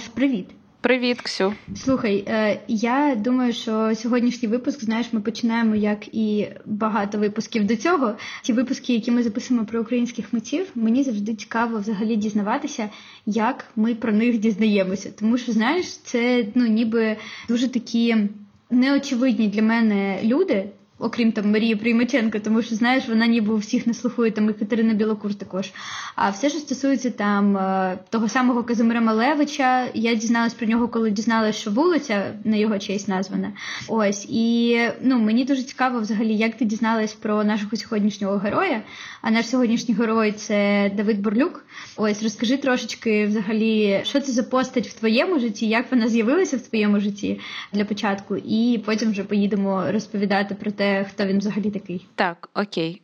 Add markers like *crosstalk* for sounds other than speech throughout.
Маш, привіт. Привіт, Ксю. Слухай, е, я думаю, що сьогоднішній випуск, знаєш, ми починаємо як і багато випусків до цього. Ті випуски, які ми записуємо про українських митців, мені завжди цікаво взагалі дізнаватися, як ми про них дізнаємося. Тому що, знаєш, це ну ніби дуже такі неочевидні для мене люди окрім там Марії Приймаченко, тому що знаєш, вона ніби у всіх не слухає, там і Катерина Білокур також. А все, що стосується там е, того самого Казимира Малевича, я дізналась про нього, коли дізналась, що вулиця на його честь названа. Ось і ну мені дуже цікаво, взагалі, як ти дізналась про нашого сьогоднішнього героя. А наш сьогоднішній герой це Давид Бурлюк. Ось розкажи трошечки, взагалі, що це за постать в твоєму житті, як вона з'явилася в твоєму житті для початку, і потім вже поїдемо розповідати про те хто він взагалі такий. Так, окей.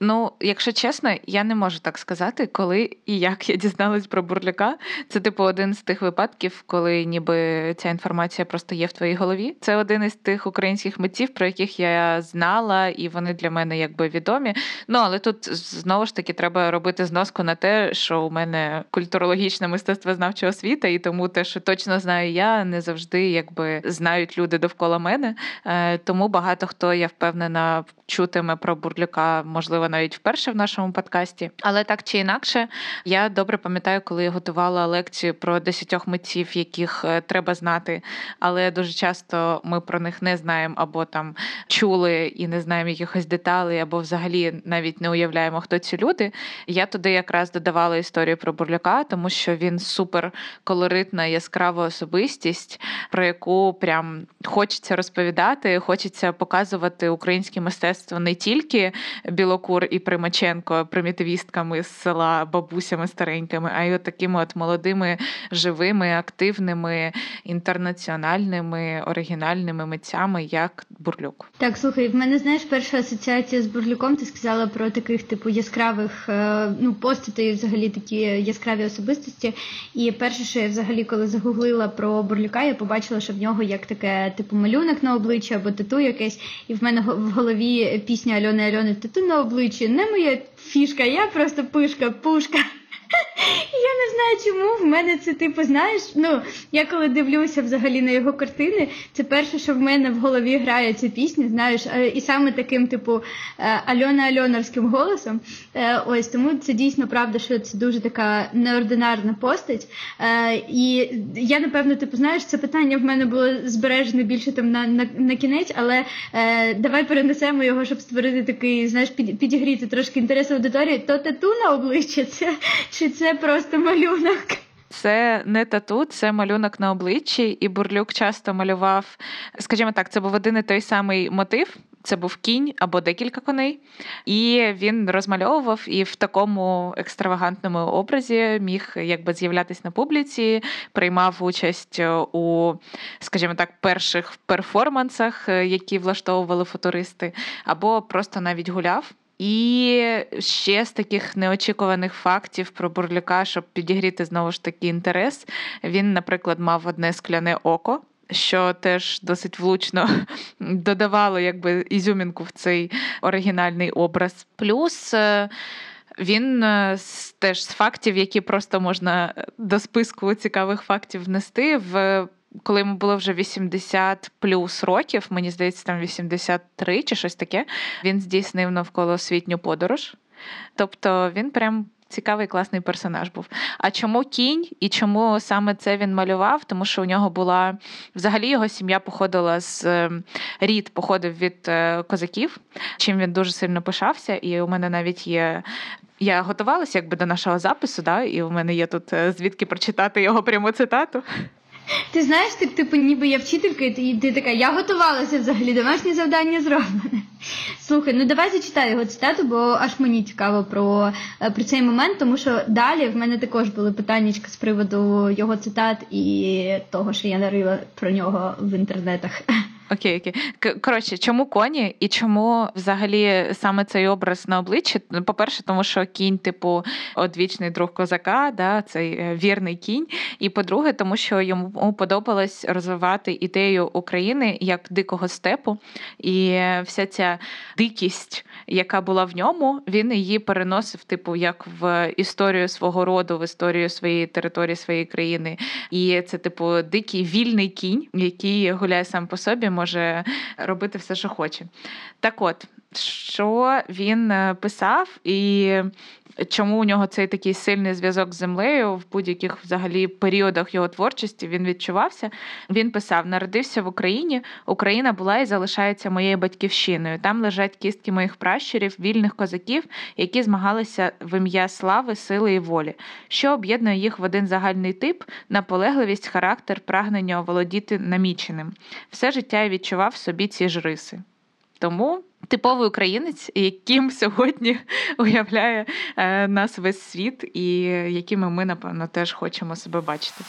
Ну, якщо чесно, я не можу так сказати, коли і як я дізналась про бурляка. Це, типу, один з тих випадків, коли ніби ця інформація просто є в твоїй голові. Це один із тих українських митців, про яких я знала, і вони для мене якби відомі. Ну, але тут знову ж таки треба робити зноску на те, що у мене культурологічна мистецтвознавча освіта, і тому те, що точно знаю я, не завжди якби знають люди довкола мене. Е, тому багато хто я впевнена чутиме про бурляка можливо, навіть вперше в нашому подкасті. Але так чи інакше, я добре пам'ятаю, коли я готувала лекцію про десятьох митців, яких е, треба знати, але дуже часто ми про них не знаємо або там чули і не знаємо якихось деталей, або взагалі навіть не уявляємо, хто ці люди. Я туди якраз додавала історію про бурляка, тому що він супер колоритна, яскрава особистість, про яку прям хочеться розповідати, хочеться показувати українське мистецтво не тільки біло. Білокур і Примаченко примітивістками з села, бабусями старенькими, а й от такими от молодими, живими, активними, інтернаціональними, оригінальними митцями, як Бурлюк. Так, слухай, в мене знаєш перша асоціація з Бурлюком. Ти сказала про таких типу яскравих е, ну постатей, взагалі такі яскраві особистості. І перше, що я взагалі, коли загуглила про Бурлюка, я побачила, що в нього як таке типу малюнок на обличчя або тату якесь, і в мене в голові пісня Альони Альони тату на обличчі, не моя фішка, я просто пишка, пушка. Я не знаю, чому в мене це типу, знаєш. Ну, я коли дивлюся взагалі на його картини, це перше, що в мене в голові грає ця пісня, знаєш, і саме таким, типу, е, Альона Альонарським голосом. Е, ось тому це дійсно правда, що це дуже така неординарна постать. Е, і я напевно, типу, знаєш, це питання в мене було збережене більше там на на, на кінець, але давай перенесемо його, щоб створити такий, знаєш, підігріти трошки інтерес аудиторії. То тату на обличчя це чи це просто малюнок? Це не тату, це малюнок на обличчі, і Бурлюк часто малював, скажімо так, це був один і той самий мотив. Це був кінь або декілька коней, і він розмальовував і в такому екстравагантному образі міг якби з'являтися на публіці, приймав участь у, скажімо так, перших перформансах, які влаштовували футуристи, або просто навіть гуляв. І ще з таких неочікуваних фактів про Бурлюка, щоб підігріти знову ж таки інтерес. Він, наприклад, мав одне скляне око. Що теж досить влучно *laughs* додавало якби ізюмінку в цей оригінальний образ. Плюс е, він е, теж з фактів, які просто можна до списку цікавих фактів внести в коли йому було вже 80 плюс років, мені здається, там 83 чи щось таке, він здійснив навколоосвітню подорож. Тобто він прям. Цікавий класний персонаж був. А чому кінь і чому саме це він малював? Тому що у нього була взагалі його сім'я походила з ем, рід, походив від е, козаків, чим він дуже сильно пишався. І у мене навіть є. Я готувалася якби до нашого запису, да, і у мене є тут е, звідки прочитати його пряму цитату. Ти знаєш, так типу, ніби я вчителька, і ти така, я готувалася взагалі, домашнє завдання зроблене. Слухай, ну давай зачитай його цитату, бо аж мені цікаво про е, про цей момент, тому що далі в мене також були питання з приводу його цитат і того, що я нарила про нього в інтернетах. Окей, окей. Коротше, чому коні і чому взагалі саме цей образ на обличчі? Ну, по-перше, тому що кінь, типу, одвічний друг козака, да, цей е, вірний кінь. І по-друге, тому що йому подобалось розвивати ідею України як дикого степу, і вся ця дикість, яка була в ньому, він її переносив, типу, як в історію свого роду, в історію своєї території, своєї країни. І це, типу, дикий вільний кінь, який гуляє сам по собі, може робити все, що хоче. Так от, що він е, писав, і чому у нього цей такий сильний зв'язок з землею в будь-яких взагалі періодах його творчості він відчувався. Він писав: Народився в Україні. Україна була і залишається моєю батьківщиною. Там лежать кістки моїх пращурів, вільних козаків, які змагалися в ім'я слави, сили і волі, що об'єднує їх в один загальний тип, наполегливість, характер, прагнення оволодіти наміченим. Все життя я відчував в собі ці ж риси. Тому типовий українець, яким сьогодні *laughs* уявляє е, нас весь світ, і якими ми, напевно, теж хочемо себе бачити.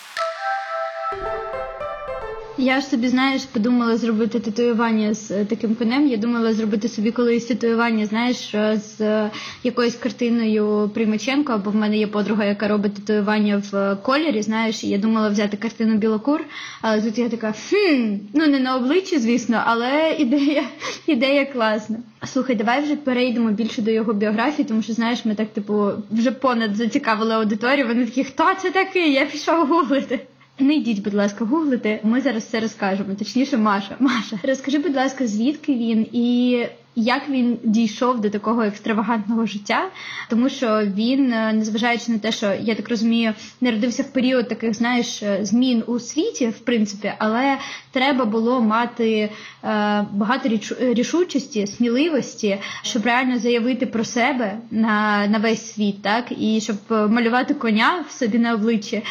Я ж собі, знаєш, подумала зробити татуювання з е, таким конем. Я думала зробити собі колись татуювання, знаєш, е, з е, якоюсь картиною Примаченко, або в мене є подруга, яка робить татуювання в кольорі. Знаєш, і я думала взяти картину Білокур, але тут я така хм, ну не на обличчі, звісно, але ідея, *laughs* ідея класна. Слухай, давай вже перейдемо більше до його біографії, тому що знаєш, ми так типу вже понад зацікавили аудиторію. Вони такі, хто це такий? Я пішов гуглити. Не йдіть, будь ласка, гуглите. Ми зараз все розкажемо. Точніше, Маша. *laughs* Маша, розкажи, будь ласка, звідки він і як він дійшов до такого екстравагантного життя, тому що він, е, незважаючи на те, що я так розумію, народився в період таких, знаєш, е, змін у світі, в принципі, але треба було мати е, багато рішучості, сміливості, щоб реально заявити про себе на на весь світ, так і щоб малювати коня в собі на обличчі.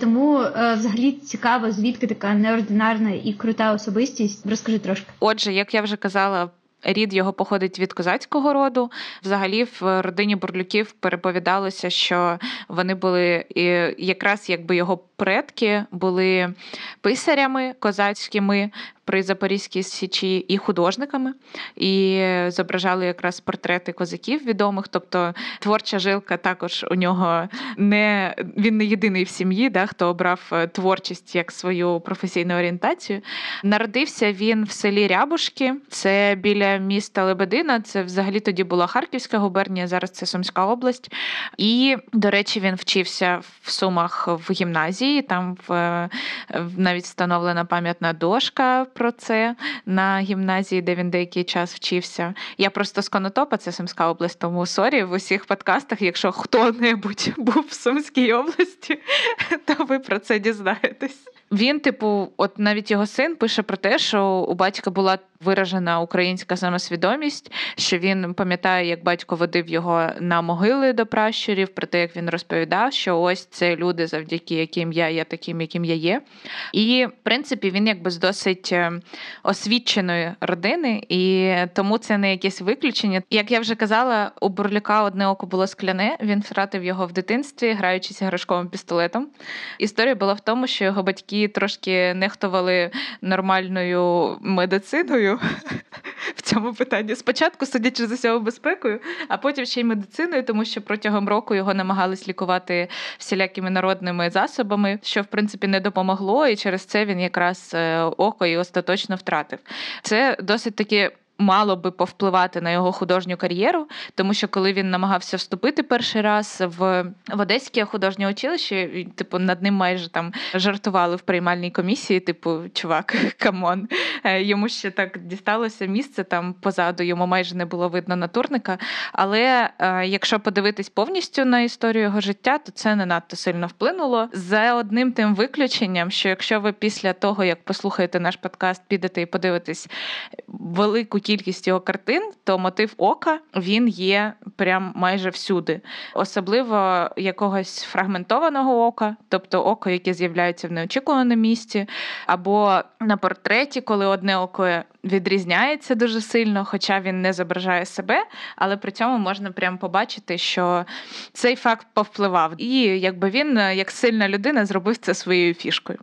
Тому взагалі цікаво, звідки така неординарна і крута особистість. Розкажи трошки. Отже, як я вже казала. Рід його походить від козацького роду. Взагалі, в родині бурлюків переповідалося, що вони були якраз якби його предки були писарями козацькими при Запорізькій Січі і художниками, і зображали якраз портрети козаків відомих. Тобто творча жилка також у нього не він не єдиний в сім'ї, да, хто обрав е, творчість як свою професійну орієнтацію. Народився він в селі Рябушки, це біля міста Лебедина. Це взагалі тоді була Харківська губернія, зараз це Сумська область. І, до речі, він вчився в Сумах в гімназії. Там в навіть встановлена пам'ятна дошка про це на гімназії, де він деякий час вчився. Я просто з Конотопа, це Сумська область, тому sorry в усіх подкастах, якщо хто-небудь *laughs* був в Сумській області, *laughs* то ви про це дізнаєтесь. Він, типу, от навіть його син пише про те, що у батька була виражена українська самосвідомість, що він пам'ятає, як батько водив його на могили до пращурів, про те, як він розповідав, що ось це люди, завдяки яким я є таким, яким я є. І в принципі він якби з досить е, освіченої родини, і тому це не якесь виключення. Як я вже казала, у Бурлюка одне око було скляне. Він втратив його в дитинстві, граючись іграшковим пістолетом. Історія була в тому, що його батьки трошки нехтували нормальною медициною цьому питанні. Спочатку, судячи за всього, безпекою, а потім ще й медициною, тому що протягом року його намагались лікувати всілякими народними засобами, що в принципі не допомогло, і через це він якраз е, око і остаточно втратив. Це досить таки мало би повпливати на його художню кар'єру, тому що коли він намагався вступити перший раз в в Одеське художнє училище, типу над ним майже там жартували в приймальній комісії, типу, чувак, *laughs* come on. Е, йому ще так дісталося місце там позаду, йому майже не було видно натурника. Але е, якщо подивитись повністю на історію його життя, то це не надто сильно вплинуло. За одним тим виключенням, що якщо ви після того, як послухаєте наш подкаст, підете і подивитесь велику кількість кількість його картин, то мотив ока він є прям майже всюди, особливо якогось фрагментованого ока, тобто око, яке з'являється в неочікуваному місці, або на портреті, коли одне око відрізняється дуже сильно, хоча він не зображає себе, але при цьому можна прямо побачити, що цей факт повпливав. І якби він, як сильна людина, зробив це своєю фішкою.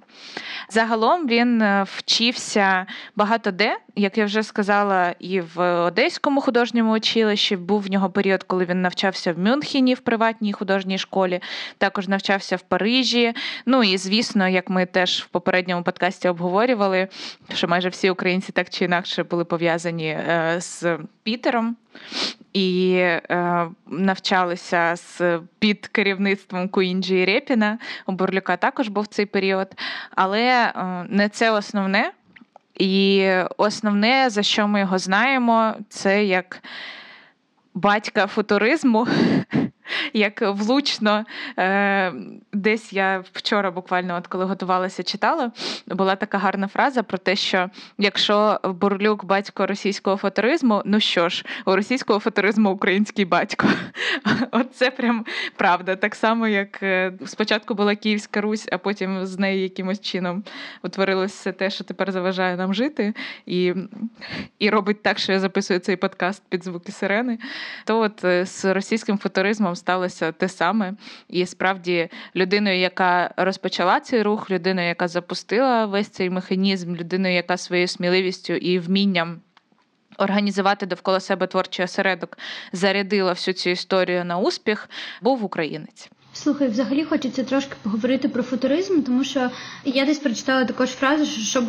Загалом він е, вчився багато де, як я вже сказала, і в Одеському художньому училищі був в нього період, коли він навчався в Мюнхені в приватній художній школі, також навчався в Парижі. Ну і звісно, як ми теж в попередньому подкасті обговорювали, що майже всі українці так чи інакше були пов'язані е, з Пітером. І е, навчалися з під керівництвом Куінджі і Репіна. У Бурлюка також був цей період. Але е, не це основне. І основне, за що ми його знаємо, це як батька футуризму. *laughs* як влучно е, десь я вчора буквально, от коли готувалася, читала, була така гарна фраза про те, що якщо Бурлюк батько російського футуризму, ну що ж, у російського футуризму український батько. *laughs* От це прям правда. Так само, як е, спочатку була Київська Русь, а потім з нею якимось чином утворилося те, що тепер заважає нам жити, і і робить так, що я записую цей подкаст під звуки сирени. То от е, з російським футуризмом сталося те саме. І справді людиною, яка розпочала цей рух, людиною, яка запустила весь цей механізм, людиною, яка своєю сміливістю і вмінням. Організувати довкола себе творчий осередок зарядила всю цю історію на успіх, був українець. Слухай, взагалі хочеться трошки поговорити про футуризм, тому що я десь прочитала також фразу, що щоб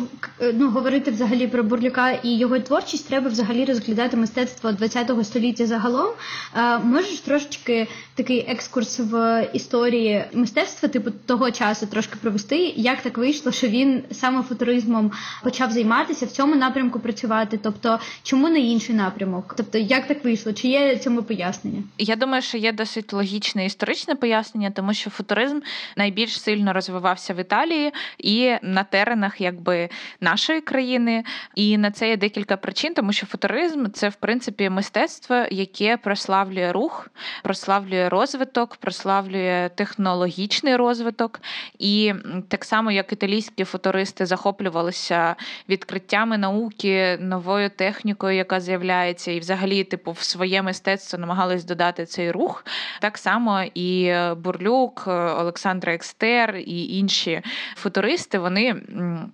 ну, говорити взагалі про Бурлюка і його творчість, треба взагалі розглядати мистецтво ХХ століття загалом. А, Можеш трошечки такий екскурс в історії мистецтва, типу того часу, трошки провести, як так вийшло, що він саме футуризмом почав займатися, в цьому напрямку працювати? Тобто, чому не інший напрямок? Тобто, як так вийшло? Чи є цьому пояснення? Я думаю, що є досить логічне історичне пояснення пояснення, тому що футуризм найбільш сильно розвивався в Італії і на теренах якби нашої країни. І на це є декілька причин, тому що футуризм це в принципі мистецтво, яке прославлює рух, прославлює розвиток, прославлює технологічний розвиток. І так само, як італійські футуристи захоплювалися відкриттями науки, новою технікою, яка з'являється, і взагалі, типу, в своє мистецтво намагались додати цей рух. Так само і Бурлюк, е, Олександра Екстер і інші футуристи вони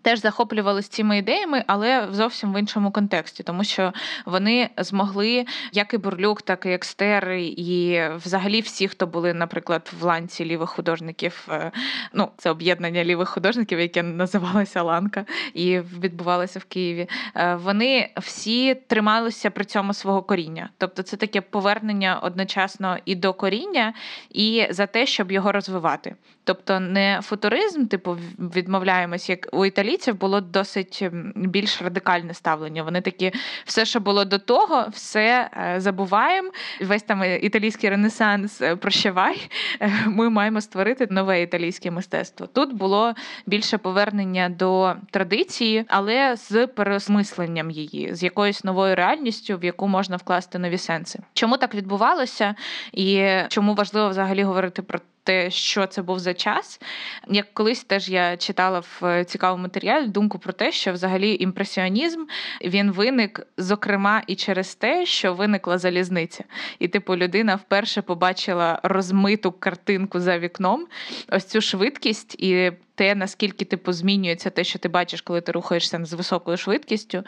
теж захоплювалися цими ідеями, але зовсім в іншому контексті, тому що вони змогли, як і Бурлюк, так і Екстер, і взагалі всі, хто були, наприклад, в ланці лівих художників, е, ну це об'єднання лівих художників, яке називалося Ланка, і відбувалося в Києві. Е, вони всі трималися при цьому свого коріння, тобто це таке повернення одночасно і до коріння, і за те, щоб його розвивати. Тобто не футуризм, типу, відмовляємось, як у італійців було досить більш радикальне ставлення. Вони такі, все, що було до того, все е, забуваємо. Весь там італійський ренесанс е, прощавай. Е, ми маємо створити нове італійське мистецтво. Тут було більше повернення до традиції, але з переосмисленням її, з якоюсь новою реальністю, в яку можна вкласти нові сенси. Чому так відбувалося, і чому важливо взагалі говорити про те, що це був за час. Як колись теж я читала в цікавому матеріалі думку про те, що взагалі імпресіонізм він виник, зокрема, і через те, що виникла залізниця. І, типу, людина вперше побачила розмиту картинку за вікном, ось цю швидкість і те, наскільки типу змінюється те, що ти бачиш, коли ти рухаєшся з високою швидкістю,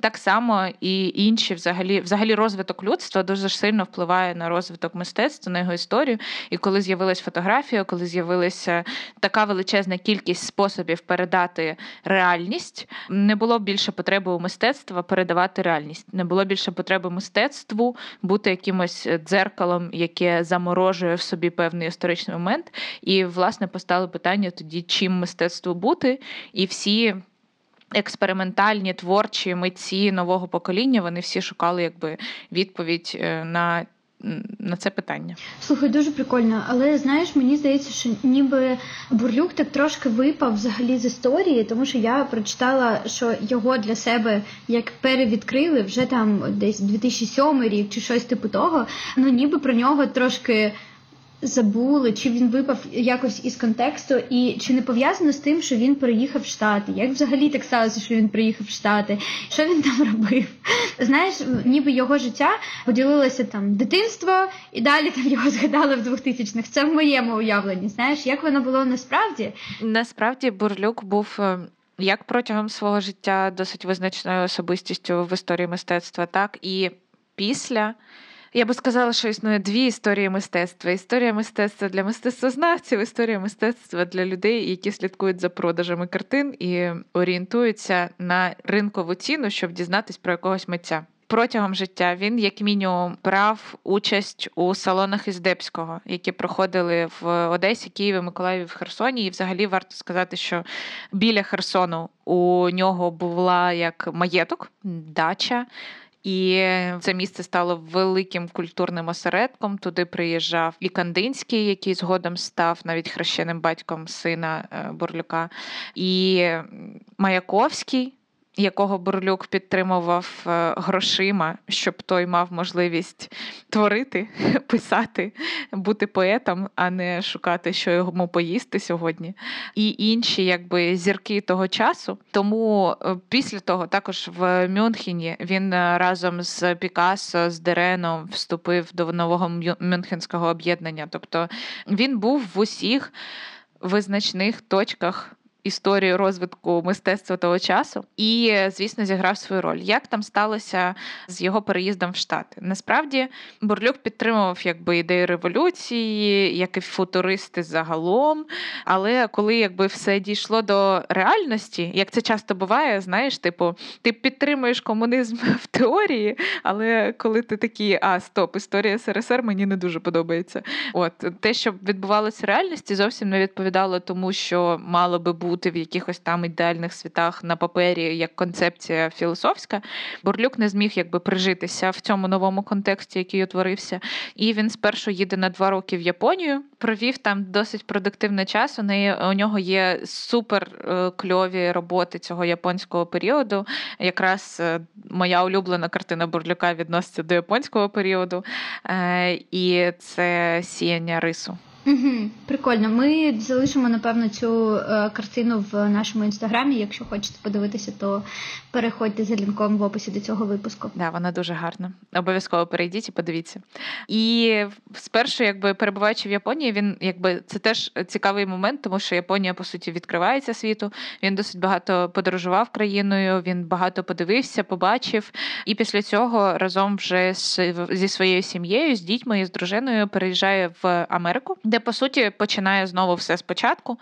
так само і інші, взагалі, взагалі, розвиток людства дуже сильно впливає на розвиток мистецтва, на його історію. І коли з'явилась фотографія, коли з'явилася така величезна кількість способів передати реальність, не було більше потреби у мистецтва передавати реальність. Не було більше потреби мистецтву бути якимось дзеркалом, яке заморожує в собі певний історичний момент. І, власне, постало питання тоді, чим яким мистецтву бути, і всі. Експериментальні творчі митці нового покоління вони всі шукали якби відповідь е, на на це питання. Слухай, дуже прикольно, але знаєш, мені здається, що ніби Бурлюк так трошки випав взагалі з історії, тому що я прочитала, що його для себе як перевідкрили вже там десь 2007 рік чи щось типу того. Ну ніби про нього трошки забули, чи він випав якось із контексту, і чи не пов'язано з тим, що він переїхав в Штати? Як взагалі так сталося, що він приїхав в Штати? Що він там робив? Знаєш, ніби його життя поділилося там дитинство, і далі там його згадали в 2000-х. Це в моєму уявленні. Знаєш, як воно було насправді? Насправді Бурлюк був. Е, як протягом свого життя досить визначною особистістю в історії мистецтва, так і після я би сказала, що існує дві історії мистецтва: історія мистецтва для мистецтвознавців, історія мистецтва для людей, які слідкують за продажами картин і орієнтуються на ринкову ціну, щоб дізнатись про якогось митця. Протягом життя він, як мінімум, брав участь у салонах із Депського, які проходили в Одесі, Києві, Миколаєві, в Херсоні. І взагалі варто сказати, що біля Херсону у нього була як маєток, дача, і це місце стало великим культурним осередком. Туди приїжджав і Кандинський, який згодом став навіть хрещеним батьком сина е, Бурлюка, і Маяковський якого Бурлюк підтримував е, грошима, щоб той мав можливість творити, *laughs* писати, бути поетом, а не шукати, що йому поїсти сьогодні, і інші якби зірки того часу. Тому е, після того, також в Мюнхені, він е, разом з Пікассо, з Дереном вступив до нового Мюнхенського об'єднання. Тобто він був в усіх визначних точках історію розвитку мистецтва того часу, і, звісно, зіграв свою роль. Як там сталося з його переїздом в Штати? Насправді Бурлюк підтримував якби ідею революції, як і футуристи загалом. Але коли якби все дійшло до реальності, як це часто буває, знаєш, типу, ти підтримуєш комунізм *laughs* в теорії, але коли ти такий, а стоп, історія СРСР мені не дуже подобається. От те, що відбувалося в реальності, зовсім не відповідало тому, що мало би бути бути в якихось там ідеальних світах на папері як концепція філософська. Бурлюк не зміг якби прижитися в цьому новому контексті, який утворився. І він спершу їде на два роки в Японію, провів там досить продуктивний час. У неї у нього є супер е, кльові роботи цього японського періоду. Якраз е, моя улюблена картина Бурлюка відноситься до японського періоду, е, і це сіяння рису. Угу, Прикольно. Ми залишимо, напевно, цю е, картину в нашому інстаграмі. Якщо хочете подивитися, то переходьте за лінком в описі до цього випуску. Да, вона дуже гарна. Обов'язково перейдіть і подивіться. І спершу, якби перебуваючи в Японії, він якби це теж цікавий момент, тому що Японія, по суті, відкривається світу. Він досить багато подорожував країною, він багато подивився, побачив. І після цього разом вже зі своєю сім'єю, з дітьми і з дружиною переїжджає в Америку де по суті починає знову все спочатку.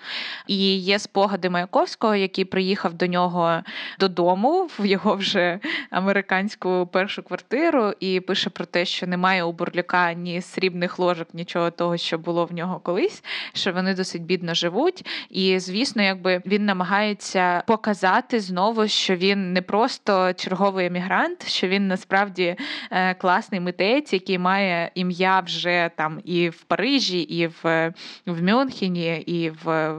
І є спогади Маяковського, який приїхав до нього додому в його вже американську першу квартиру, і пише про те, що немає у Бурлюка ні срібних ложок, нічого того, що було в нього колись, що вони досить бідно живуть. І звісно, якби він намагається показати знову, що він не просто черговий емігрант, що він насправді е, класний митець, який має ім'я вже там і в Парижі, і в в в Мюнхені і в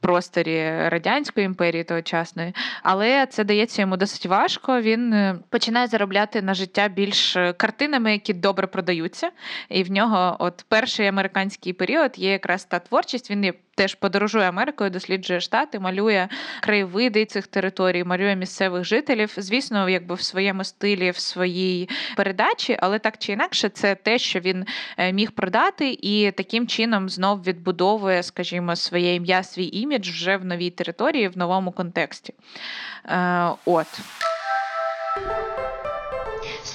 просторі радянської імперії тогочасної, але це дається йому досить важко. Він е, починає заробляти на життя більш картинами, які добре продаються. І в нього, от перший американський період, є якраз та творчість. Він є теж подорожує Америкою, досліджує штати, малює краєвиди цих територій, малює місцевих жителів. Звісно, якби в своєму стилі, в своїй передачі, але так чи інакше, це те, що він е, міг продати, і таким чином знов відбудовує, скажімо, своє ім'я, свій імідж вже в новій території, в новому контексті. Е, От.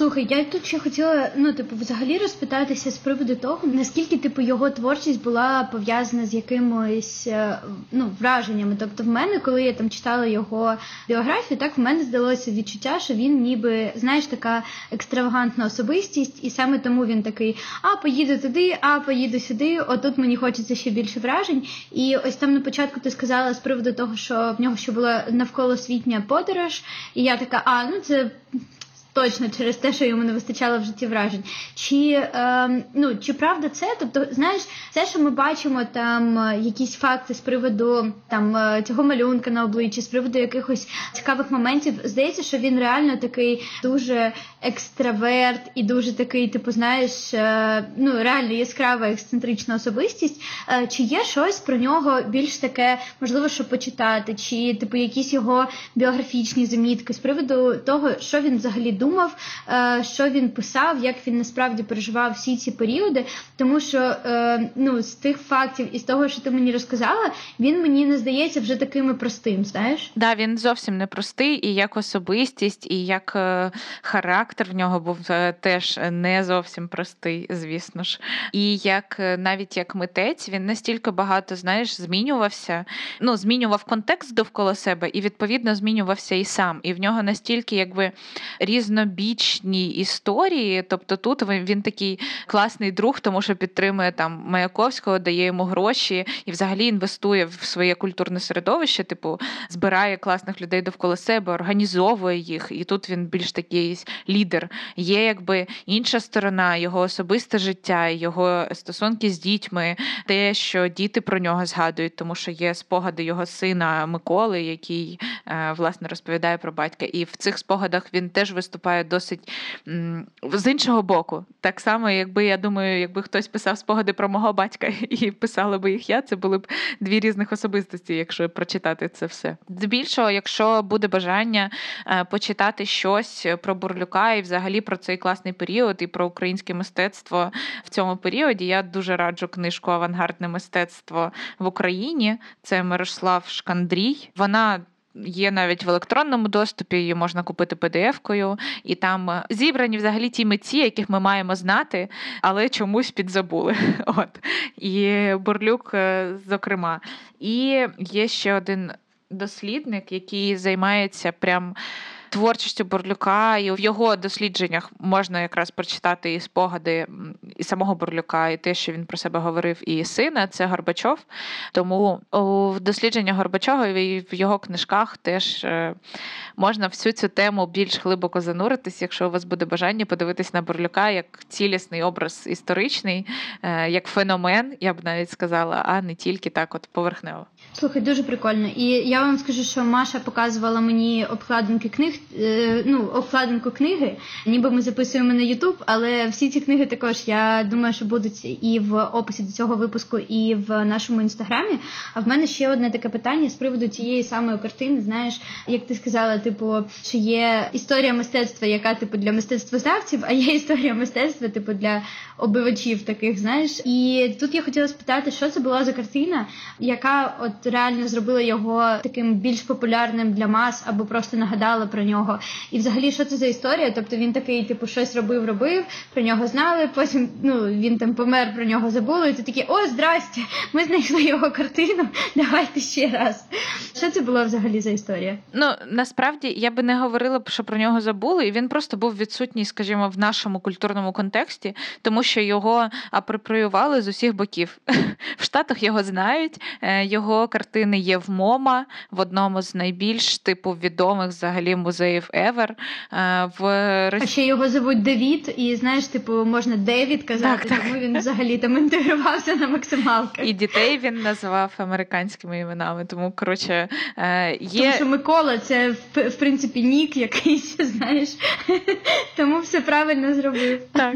Слухай, я тут ще хотіла ну, типу, взагалі розпитатися з приводу того, наскільки типу його творчість була пов'язана з якимось е, ну, враженнями. Тобто, в мене, коли я там читала його біографію, так в мене здалося відчуття, що він ніби знаєш така екстравагантна особистість, і саме тому він такий: а поїду туди, а поїду сюди. Отут мені хочеться ще більше вражень. І ось там на початку ти сказала з приводу того, що в нього ще була навколосвітня подорож, і я така, а ну це. Точно через те, що йому не вистачало в житті вражень. Чи е, ну чи правда це? Тобто, знаєш, все, що ми бачимо, там е, якісь факти з приводу там е, цього малюнка на обличчі, з приводу якихось цікавих моментів, здається, що він реально такий дуже екстраверт і дуже такий, типу, знаєш, е, ну реально яскрава ексцентрична особистість. Е, чи є щось про нього більш таке, можливо, що почитати, чи типу якісь його біографічні замітки з приводу того, що він взагалі думав, е, що він писав, як він насправді переживав всі ці періоди, тому що ну з тих фактів і з того, що ти мені розказала, він мені не здається вже таким простим. Знаєш, да, він зовсім не простий, і як особистість, і як характер в нього був теж не зовсім простий, звісно ж. І як навіть як митець він настільки багато знаєш змінювався, ну змінював контекст довкола себе, і відповідно змінювався і сам. І в нього настільки якби різнобічні історії. Тобто тут він такий класний друг, тому що підтримує там Маяковського, дає йому гроші і взагалі інвестує в своє культурне середовище, типу збирає класних людей довкола себе, організовує їх. І тут він більш такий лідер. Є якби інша сторона, його особисте життя, його стосунки з дітьми, те, що діти про нього згадують, тому що є спогади його сина Миколи, який е, власне розповідає про батька. І в цих спогадах він теж виступає досить з іншого боку. Так само, якби я думаю, якби хтось писав спогади про мого батька *laughs* і писала би їх я, це були б дві різних особистості, якщо прочитати це все. Здебільшого, якщо буде бажання е, почитати щось про Бурлюка і взагалі про цей класний період і про українське мистецтво в цьому періоді, я дуже раджу книжку Авангардне мистецтво в Україні. Це Мирослав Шкандрій. Вона Є навіть в електронному доступі, її можна купити PDF-кою, і там е, зібрані взагалі ті митці, яких ми маємо знати, але чомусь підзабули. *laughs* От і Бурлюк, е, зокрема. І є ще один дослідник, який займається прям творчістю Бурлюка, і в його дослідженнях можна якраз прочитати і спогади і самого Бурлюка, і те, що він про себе говорив, і сина це Горбачов. Тому в дослідженнях Горбачова і в його книжках теж е, можна всю цю тему більш глибоко зануритись, якщо у вас буде бажання подивитись на Бурлюка як цілісний образ історичний, е, як феномен, я б навіть сказала, а не тільки так, от поверхнево. Слухай, дуже прикольно. І я вам скажу, що Маша показувала мені обкладинки книг, ну, обкладинку книги, ніби ми записуємо на Ютуб, але всі ці книги також я думаю, що будуть і в описі до цього випуску, і в нашому інстаграмі. А в мене ще одне таке питання з приводу цієї самої картини. Знаєш, як ти сказала, типу, що є історія мистецтва, яка типу для мистецтвознавців, а є історія мистецтва, типу для обивачів таких, знаєш. І тут я хотіла спитати, що це була за картина, яка от реально зробила його таким більш популярним для мас або просто нагадала про нього. І взагалі, що це за історія? Тобто він такий, типу, щось робив, робив, про нього знали. Потім ну він там помер, про нього забули. І ти такі, о, здрасте, ми знайшли його картину. Давайте ще раз. Що це було взагалі за історія? Ну насправді я би не говорила, що про нього забули, і він просто був відсутній, скажімо, в нашому культурному контексті, тому що його апроприювали з усіх боків. *laughs* В Штатах його знають, е, його картини є в МОМА, в одному з найбільш типу відомих взагалі музеїв Ever. Е, в А ще його зовуть Девід, і знаєш, типу, можна Девід казати, так, тому він взагалі там інтегрувався на максималках. І дітей він називав американськими іменами. Тому коротше е, є. Тому що Микола це в принципі нік якийсь, *laughs* знаєш. Тому все правильно зробив. Так.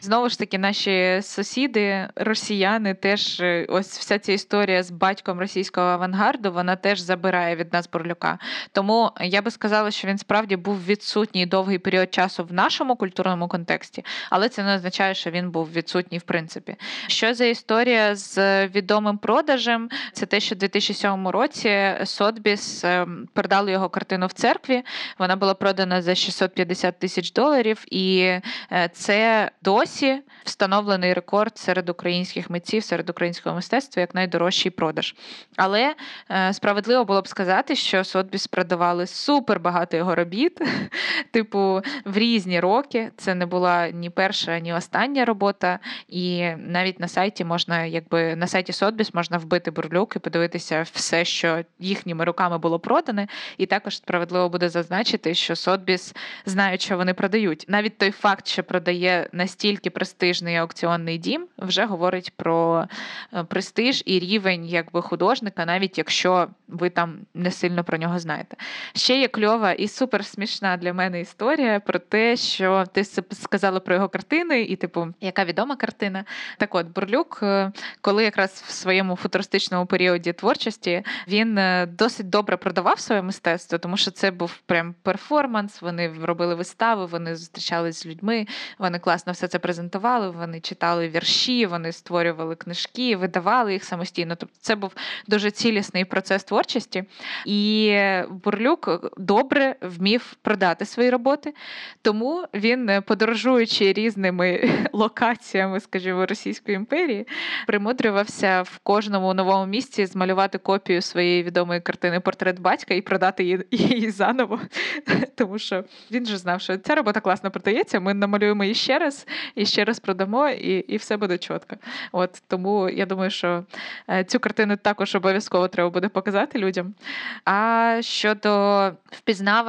Знову ж таки, наші сусіди, росіяни, теж е, ось вся ця історія з батьком російського авангарду, вона теж забирає від нас Бурлюка. Тому я би сказала, що він справді був відсутній довгий період часу в нашому культурному контексті, але це не означає, що він був відсутній в принципі. Що за історія з відомим продажем? Це те, що в 2007 році Сотбіс ем, продали його картину в церкві. Вона була продана за 650 тисяч доларів, і е, це досі встановлений рекорд серед українських митців, серед українського мистецтва як найдорожчий продаж. Але е, справедливо було б сказати, що Сотбіс продавали супер багато його робіт, *laughs* типу в різні роки. Це не була ні перша, ні остання робота. І навіть на сайті можна, якби на сайті Сотбіс можна вбити бурлюк і подивитися все, що їхніми руками було продане. І також справедливо буде зазначити, що Сотбіс знають, що вони продають. Навіть той факт, що продає настільки престижний аукціонний дім, вже говорить про е, престиж і рівень якби художника, навіть якщо ви там не сильно про нього знаєте. Ще є кльова історія супер смішна для мене історія про те, що ти сказала про його картини, і, типу, яка відома картина. Так от, Бурлюк, е, коли якраз в своєму футуристичному періоді творчості він е, досить добре продавав своє мистецтво, тому що це був прям перформанс. Вони робили вистави, вони зустрічалися з людьми, вони класно все це презентували. Вони читали вірші, вони створювали книжки, видавали їх самостійно. Тобто, це був дуже цілісний процес творчості. І Бурлюк добре вмів продати свої роботи, тому він, подорожуючи різними *laughs* локаціями, скажімо, Російської імперії, примудрювався в кожному новому місці змалювати копію своєї відомої картини Портрет батька і продати її, *laughs* її заново. *laughs* Тому що він же знав, що ця робота класно продається. Ми намалюємо її ще раз і ще раз продамо, і і все буде чітко. От тому я думаю, що е, цю картину також обов'язково треба буде показати людям. А щодо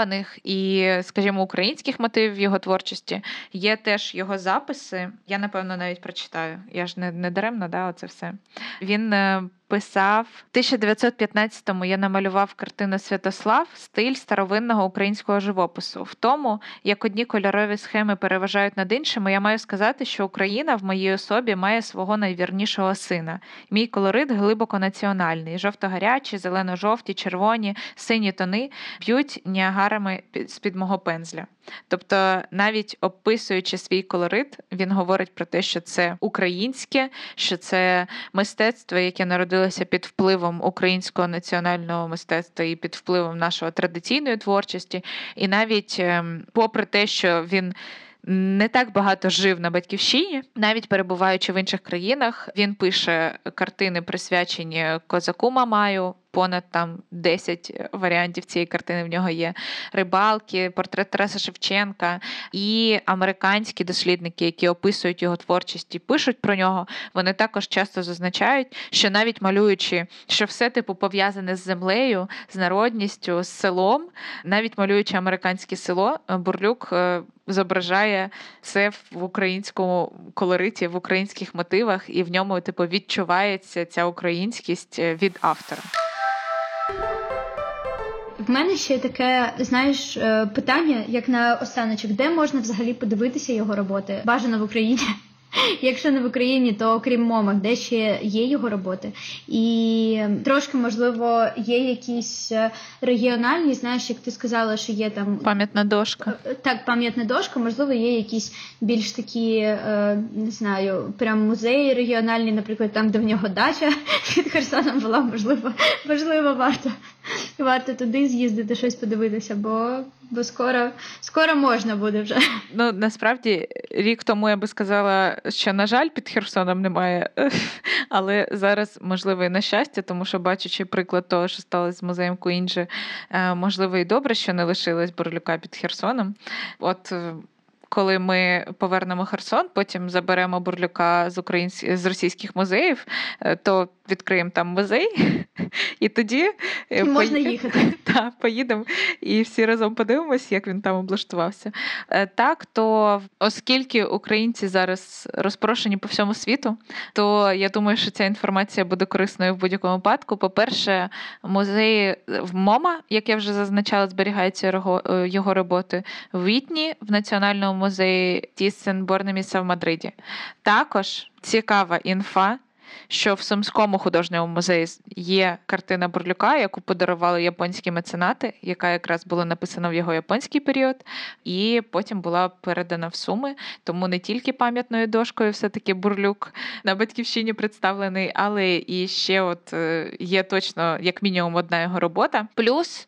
впізнаваних і, скажімо, українських мотивів його творчості, є теж його записи. Я напевно навіть прочитаю. Я ж не не даремно, да, оце все. Він е, писав в 1915-му я намалював картину Святослав, стиль старовинного українського живопису. В тому, як одні кольорові схеми переважають над іншими, я маю сказати, що Україна в моїй особі має свого найвірнішого сина. Мій колорит глибоко національний: жовто-гарячі, зелено-жовті, червоні, сині тони б'ють ніагарами з під мого пензля. Тобто, навіть описуючи свій колорит, він говорить про те, що це українське, що це мистецтво, яке народилося під впливом українського національного мистецтва і під впливом нашої традиційної творчості. І навіть ем, попри те, що він. Не так багато жив на батьківщині, навіть перебуваючи в інших країнах, він пише картини, присвячені козаку Мамаю, понад там 10 варіантів цієї картини в нього є. Рибалки, портрет Тараса Шевченка і американські дослідники, які описують його творчість і пишуть про нього, вони також часто зазначають, що навіть малюючи, що все типу пов'язане з землею, з народністю, з селом, навіть малюючи американське село, Бурлюк. Е, зображає це в українському колориті, в українських мотивах, і в ньому типу відчувається ця українськість е, від автора. В мене ще таке, знаєш, е, питання, як на останочок, де можна взагалі подивитися його роботи? Бажано в Україні. *laughs* Якщо не в Україні, то окрім момах, де ще є його роботи, і трошки можливо є якісь е, регіональні, знаєш, як ти сказала, що є там пам'ятна дошка. Е, так, пам'ятна дошка, можливо, є якісь більш такі, не знаю, прям музеї регіональні, наприклад, там, де в нього дача *laughs* під Херсоном була, можливо, можливо, варто варто туди з'їздити, щось подивитися, бо бо скоро скоро можна буде вже. Ну насправді рік тому я би сказала, що на жаль, під Херсоном немає, *laughs* але зараз можливо і на щастя, тому що бачачи приклад того, що сталося з музеєм Куінджі, е, можливо, і добре, що не лишилось Борлюка під Херсоном. От е, коли ми повернемо Херсон, потім заберемо бурлюка з українсь... з російських музеїв, е, то відкриємо там музей, і тоді е, можна їхати. *laughs* Та, поїдемо і всі разом подивимося, як він там облаштувався. Е, так, то оскільки українці зараз розпрошені по всьому світу, то я думаю, що ця інформація буде корисною в будь-якому випадку. По-перше, музей в МОМА, як я вже зазначала, зберігаються його, його роботи в Вітні в національному музеї Тіссен Борнеміса в Мадриді. Також цікава інфа. Що в Сумському художньому музеї є картина Бурлюка, яку подарували японські меценати, яка якраз була написана в його японський період, і потім була передана в Суми. Тому не тільки пам'ятною дошкою, все-таки Бурлюк на батьківщині представлений, але і ще от е, є точно як мінімум одна його робота. Плюс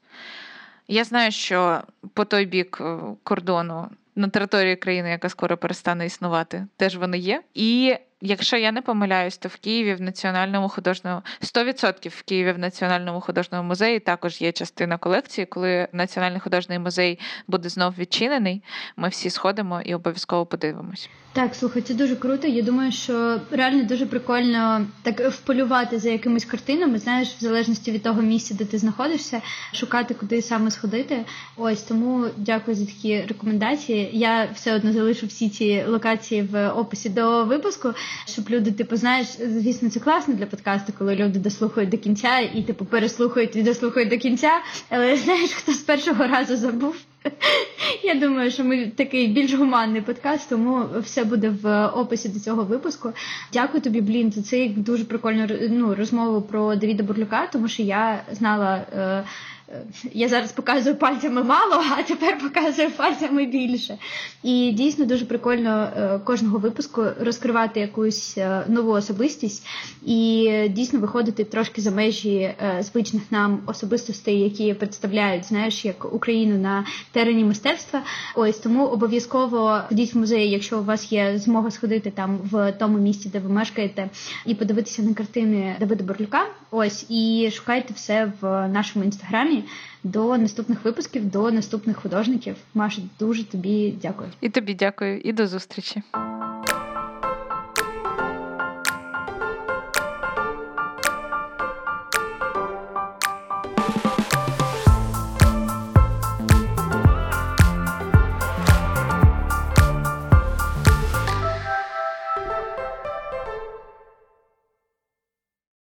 я знаю, що по той бік е, кордону на території країни, яка скоро перестане існувати, теж вони є. І якщо я не помиляюсь, то в Києві в національному художньому 100% в Києві в національному художньому музеї також є частина колекції. Коли національний художній музей буде знов відчинений, ми всі сходимо і обов'язково подивимось. Так, слухай, це дуже круто. Я думаю, що реально дуже прикольно так вполювати за якимись картинами. Знаєш, в залежності від того місця, де ти знаходишся, шукати, куди саме сходити. Ось тому дякую за такі рекомендації. Я все одно залишу всі ці локації в описі до випуску. Щоб люди, типу, знаєш, звісно, це класно для подкасту, коли люди дослухають до кінця і типу переслухають і дослухають до кінця. Але знаєш, хто з першого разу забув? Я думаю, що ми такий більш гуманний подкаст, тому все буде в описі до цього випуску. Дякую тобі, блін, за цей дуже прикольну ну, розмову про Давіда Бурлюка, тому що я знала. Е, я зараз показую пальцями мало, а тепер показую пальцями більше. І дійсно дуже прикольно е, кожного випуску розкривати якусь е, нову особистість і дійсно виходити трошки за межі е, звичних нам особистостей, які представляють знаєш, як Україну на терені мистецтва. Ось тому обов'язково ходіть в музей, якщо у вас є змога сходити там в тому місці, де ви мешкаєте, і подивитися на картини Давида Борлюка. Ось і шукайте все в нашому інстаграмі. До наступних випусків, до наступних художників. Маша, дуже тобі дякую. І тобі дякую, і до зустрічі.